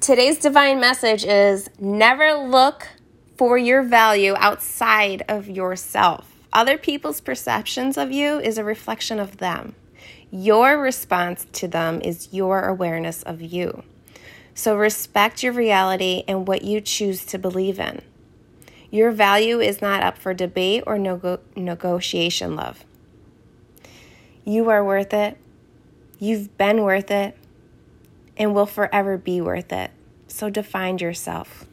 Today's divine message is never look for your value outside of yourself. Other people's perceptions of you is a reflection of them. Your response to them is your awareness of you. So respect your reality and what you choose to believe in. Your value is not up for debate or nego- negotiation, love. You are worth it. You've been worth it and will forever be worth it. So define yourself.